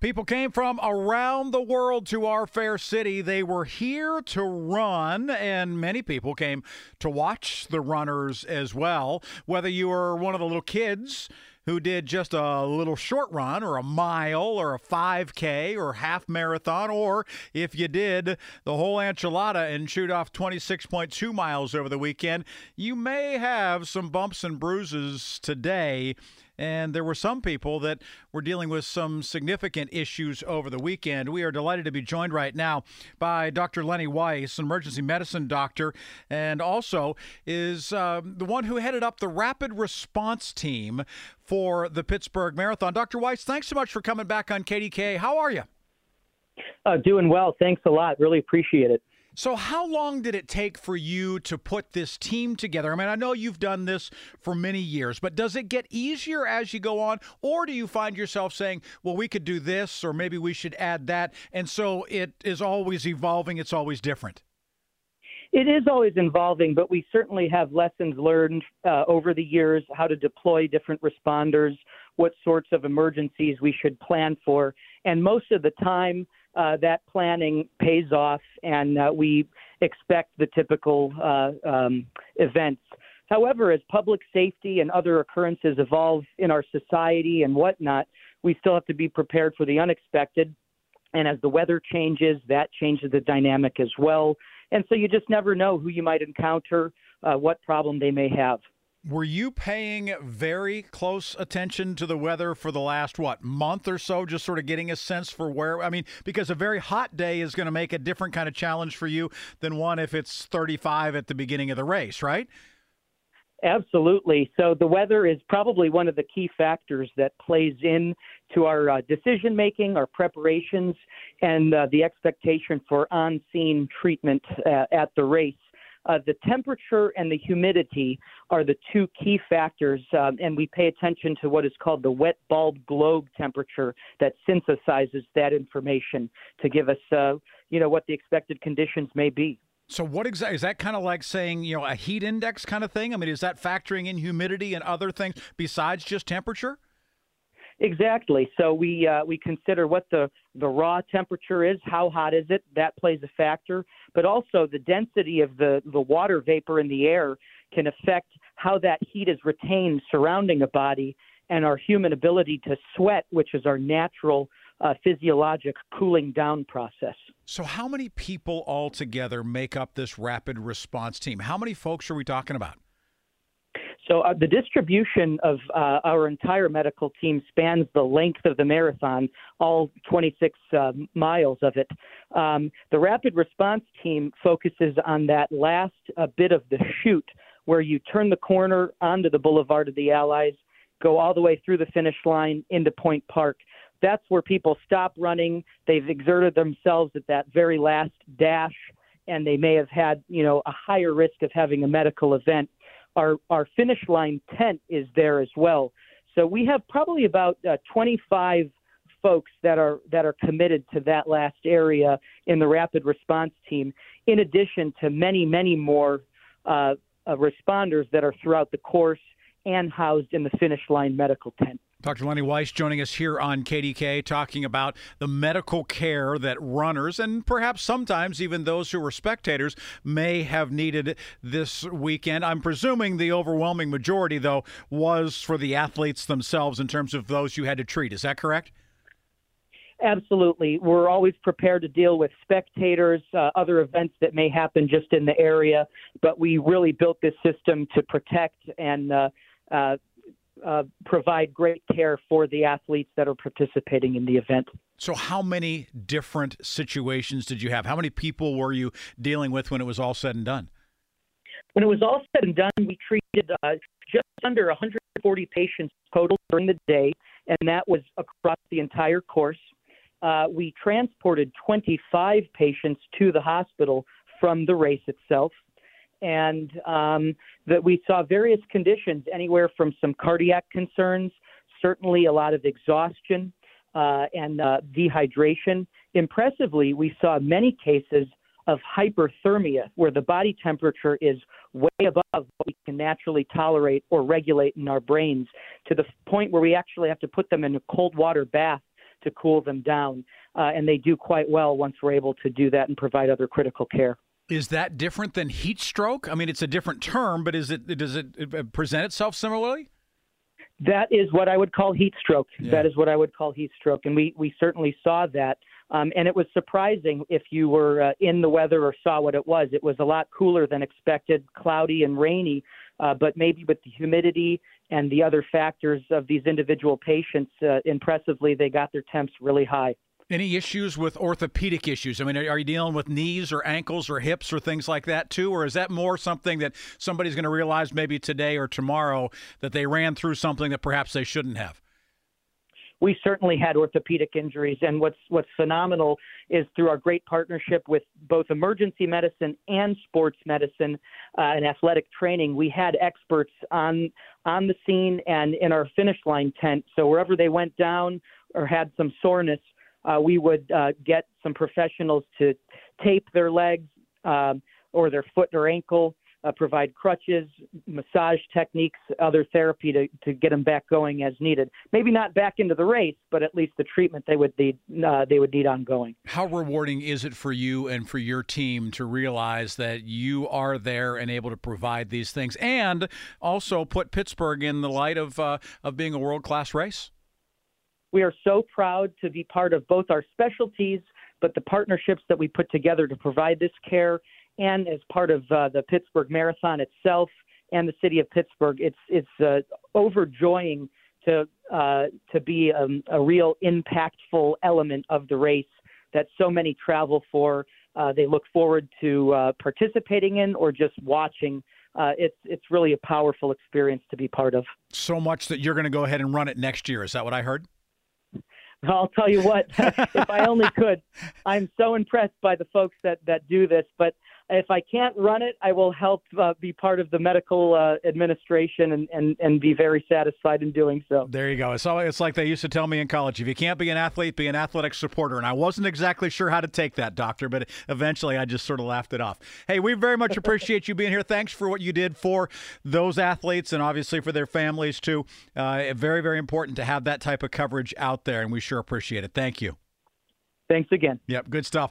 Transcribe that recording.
People came from around the world to our fair city. They were here to run, and many people came to watch the runners as well. Whether you were one of the little kids who did just a little short run or a mile or a 5K or half marathon, or if you did the whole enchilada and shoot off 26.2 miles over the weekend, you may have some bumps and bruises today. And there were some people that were dealing with some significant issues over the weekend. We are delighted to be joined right now by Dr. Lenny Weiss, an emergency medicine doctor, and also is uh, the one who headed up the rapid response team for the Pittsburgh Marathon. Dr. Weiss, thanks so much for coming back on KDK. How are you? Uh, doing well. Thanks a lot. Really appreciate it. So, how long did it take for you to put this team together? I mean, I know you've done this for many years, but does it get easier as you go on? Or do you find yourself saying, well, we could do this, or maybe we should add that? And so it is always evolving, it's always different. It is always evolving, but we certainly have lessons learned uh, over the years how to deploy different responders, what sorts of emergencies we should plan for. And most of the time, uh, that planning pays off, and uh, we expect the typical uh, um, events. However, as public safety and other occurrences evolve in our society and whatnot, we still have to be prepared for the unexpected. And as the weather changes, that changes the dynamic as well. And so you just never know who you might encounter, uh, what problem they may have. Were you paying very close attention to the weather for the last what month or so, just sort of getting a sense for where? I mean, because a very hot day is going to make a different kind of challenge for you than one if it's 35 at the beginning of the race, right? Absolutely. So the weather is probably one of the key factors that plays in to our uh, decision making, our preparations, and uh, the expectation for on-scene treatment uh, at the race. Uh, the temperature and the humidity are the two key factors, um, and we pay attention to what is called the wet bulb globe temperature that synthesizes that information to give us, uh, you know, what the expected conditions may be. So, what exactly is that kind of like saying, you know, a heat index kind of thing? I mean, is that factoring in humidity and other things besides just temperature? Exactly. So we uh, we consider what the the raw temperature is, how hot is it? That plays a factor, but also the density of the the water vapor in the air can affect how that heat is retained surrounding a body, and our human ability to sweat, which is our natural uh, physiologic cooling down process. So, how many people altogether make up this rapid response team? How many folks are we talking about? So uh, the distribution of uh, our entire medical team spans the length of the marathon, all 26 uh, miles of it. Um, the rapid response team focuses on that last uh, bit of the chute where you turn the corner onto the Boulevard of the Allies, go all the way through the finish line into Point Park. That's where people stop running. They've exerted themselves at that very last dash, and they may have had, you know, a higher risk of having a medical event our our finish line tent is there as well. So we have probably about uh, 25 folks that are that are committed to that last area in the rapid response team. In addition to many many more uh, uh, responders that are throughout the course and housed in the finish line medical tent. Dr. Lenny Weiss joining us here on KDK talking about the medical care that runners and perhaps sometimes even those who were spectators may have needed this weekend. I'm presuming the overwhelming majority, though, was for the athletes themselves in terms of those you had to treat. Is that correct? Absolutely. We're always prepared to deal with spectators, uh, other events that may happen just in the area, but we really built this system to protect and uh, uh, uh, provide great care for the athletes that are participating in the event. So, how many different situations did you have? How many people were you dealing with when it was all said and done? When it was all said and done, we treated uh, just under 140 patients total during the day, and that was across the entire course. Uh, we transported 25 patients to the hospital from the race itself, and um, that we saw various conditions, anywhere from some cardiac concerns, certainly a lot of exhaustion uh, and uh, dehydration. Impressively, we saw many cases of hyperthermia, where the body temperature is way above what we can naturally tolerate or regulate in our brains, to the point where we actually have to put them in a cold water bath to cool them down. Uh, and they do quite well once we're able to do that and provide other critical care. Is that different than heat stroke? I mean, it's a different term, but is it does it present itself similarly? That is what I would call heat stroke. Yeah. That is what I would call heat stroke, and we we certainly saw that. Um, and it was surprising if you were uh, in the weather or saw what it was. It was a lot cooler than expected, cloudy and rainy. Uh, but maybe with the humidity and the other factors of these individual patients, uh, impressively, they got their temps really high. Any issues with orthopedic issues? I mean, are you dealing with knees or ankles or hips or things like that too? Or is that more something that somebody's going to realize maybe today or tomorrow that they ran through something that perhaps they shouldn't have? we certainly had orthopedic injuries. And what's what's phenomenal is through our great partnership with both emergency medicine and sports medicine uh, and athletic training, we had experts on on the scene and in our finish line tent. So wherever they went down or had some soreness, uh, we would uh, get some professionals to tape their legs um, or their foot or ankle uh, provide crutches, massage techniques, other therapy to, to get them back going as needed. Maybe not back into the race, but at least the treatment they would need uh, they would need ongoing. How rewarding is it for you and for your team to realize that you are there and able to provide these things, and also put Pittsburgh in the light of uh, of being a world class race? We are so proud to be part of both our specialties, but the partnerships that we put together to provide this care and as part of uh, the Pittsburgh Marathon itself and the city of Pittsburgh. It's it's uh, overjoying to uh, to be um, a real impactful element of the race that so many travel for. Uh, they look forward to uh, participating in or just watching. Uh, it's it's really a powerful experience to be part of. So much that you're going to go ahead and run it next year. Is that what I heard? I'll tell you what, if I only could. I'm so impressed by the folks that that do this, but if I can't run it, I will help uh, be part of the medical uh, administration and, and, and be very satisfied in doing so. There you go. It's, it's like they used to tell me in college if you can't be an athlete, be an athletic supporter. And I wasn't exactly sure how to take that, doctor, but eventually I just sort of laughed it off. Hey, we very much appreciate you being here. Thanks for what you did for those athletes and obviously for their families, too. Uh, very, very important to have that type of coverage out there, and we sure appreciate it. Thank you. Thanks again. Yep, good stuff.